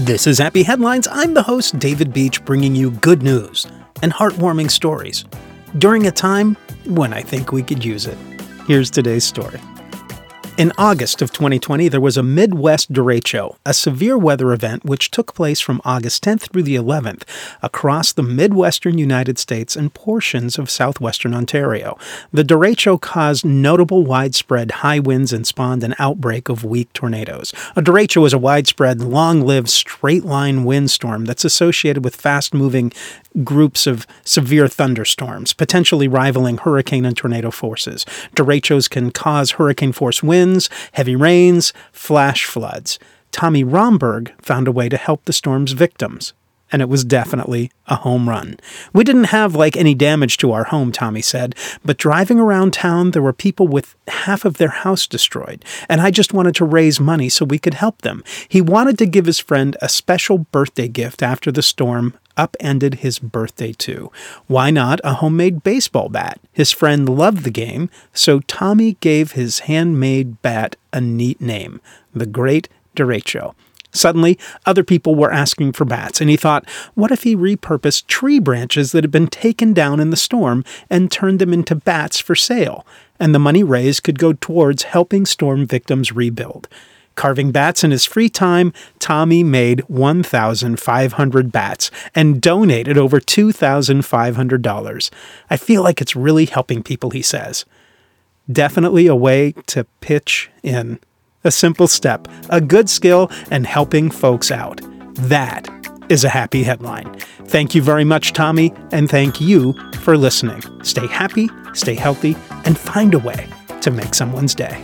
This is Happy Headlines. I'm the host, David Beach, bringing you good news and heartwarming stories during a time when I think we could use it. Here's today's story. In August of 2020, there was a Midwest derecho, a severe weather event which took place from August 10th through the 11th across the Midwestern United States and portions of southwestern Ontario. The derecho caused notable widespread high winds and spawned an outbreak of weak tornadoes. A derecho is a widespread, long lived, straight line windstorm that's associated with fast moving groups of severe thunderstorms, potentially rivaling hurricane and tornado forces. Derechos can cause hurricane force winds, heavy rains, flash floods. Tommy Romberg found a way to help the storm's victims. And it was definitely a home run. We didn't have like any damage to our home, Tommy said, but driving around town, there were people with half of their house destroyed, and I just wanted to raise money so we could help them. He wanted to give his friend a special birthday gift after the storm upended his birthday too. Why not a homemade baseball bat? His friend loved the game, so Tommy gave his handmade bat a neat name the Great Derecho. Suddenly, other people were asking for bats, and he thought, what if he repurposed tree branches that had been taken down in the storm and turned them into bats for sale? And the money raised could go towards helping storm victims rebuild. Carving bats in his free time, Tommy made 1,500 bats and donated over $2,500. I feel like it's really helping people, he says. Definitely a way to pitch in. A simple step, a good skill, and helping folks out. That is a happy headline. Thank you very much, Tommy, and thank you for listening. Stay happy, stay healthy, and find a way to make someone's day.